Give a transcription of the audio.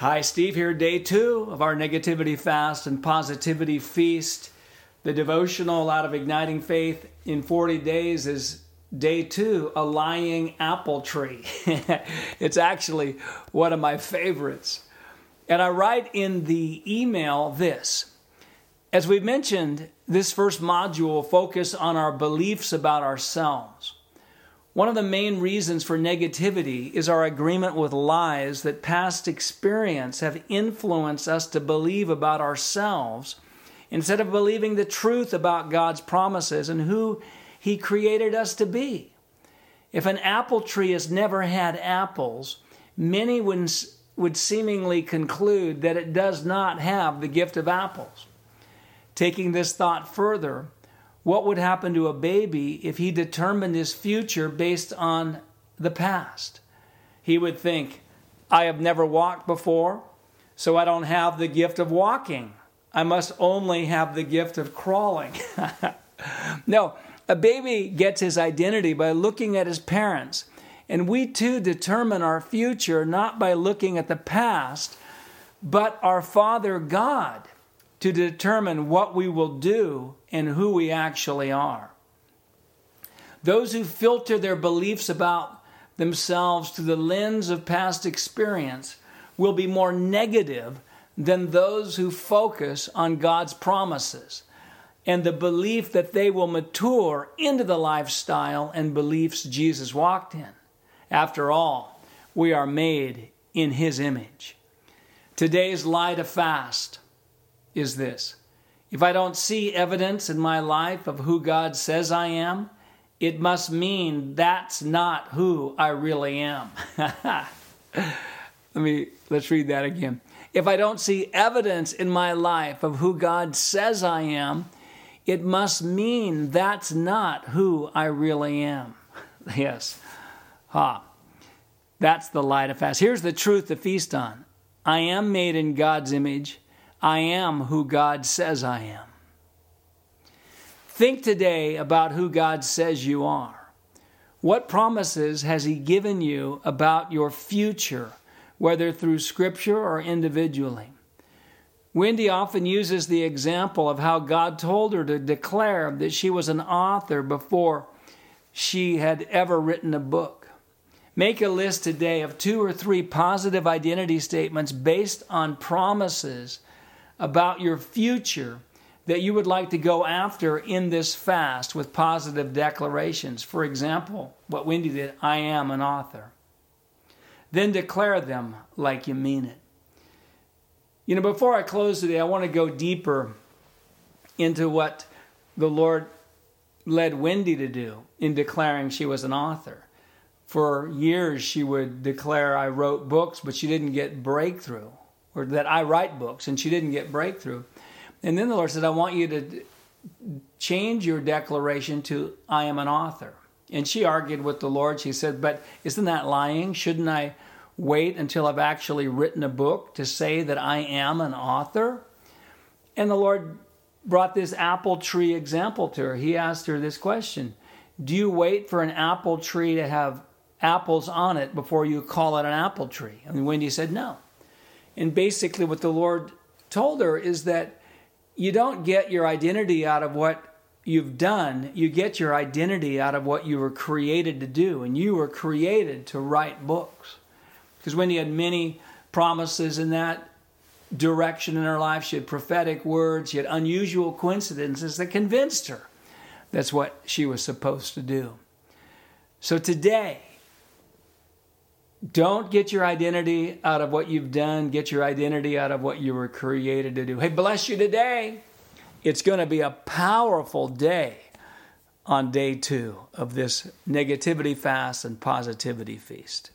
Hi, Steve here, day two of our negativity fast and positivity feast. The devotional out of Igniting Faith in 40 days is day two, a lying apple tree. it's actually one of my favorites. And I write in the email this. As we mentioned, this first module will focus on our beliefs about ourselves. One of the main reasons for negativity is our agreement with lies that past experience have influenced us to believe about ourselves instead of believing the truth about God's promises and who He created us to be. If an apple tree has never had apples, many would, would seemingly conclude that it does not have the gift of apples. Taking this thought further, what would happen to a baby if he determined his future based on the past? He would think, I have never walked before, so I don't have the gift of walking. I must only have the gift of crawling. no, a baby gets his identity by looking at his parents. And we too determine our future not by looking at the past, but our Father God to determine what we will do and who we actually are. Those who filter their beliefs about themselves through the lens of past experience will be more negative than those who focus on God's promises and the belief that they will mature into the lifestyle and beliefs Jesus walked in. After all, we are made in His image. Today's lie to fast is this if I don't see evidence in my life of who God says I am, it must mean that's not who I really am. Let me let's read that again. If I don't see evidence in my life of who God says I am, it must mean that's not who I really am. yes. Ha. That's the light of fast. Here's the truth to feast on. I am made in God's image. I am who God says I am. Think today about who God says you are. What promises has He given you about your future, whether through Scripture or individually? Wendy often uses the example of how God told her to declare that she was an author before she had ever written a book. Make a list today of two or three positive identity statements based on promises about your future that you would like to go after in this fast with positive declarations. For example, what Wendy did I am an author. Then declare them like you mean it. You know, before I close today, I want to go deeper into what the Lord led Wendy to do in declaring she was an author. For years, she would declare, I wrote books, but she didn't get breakthrough or that I write books, and she didn't get breakthrough. And then the Lord said, I want you to change your declaration to, I am an author. And she argued with the Lord. She said, But isn't that lying? Shouldn't I wait until I've actually written a book to say that I am an author? And the Lord brought this apple tree example to her. He asked her this question Do you wait for an apple tree to have apples on it before you call it an apple tree? And Wendy said, No. And basically, what the Lord told her is that you don't get your identity out of what you've done, you get your identity out of what you were created to do. And you were created to write books. Because you had many promises in that direction in her life, she had prophetic words, she had unusual coincidences that convinced her that's what she was supposed to do. So today, don't get your identity out of what you've done. Get your identity out of what you were created to do. Hey, bless you today. It's going to be a powerful day on day two of this negativity fast and positivity feast.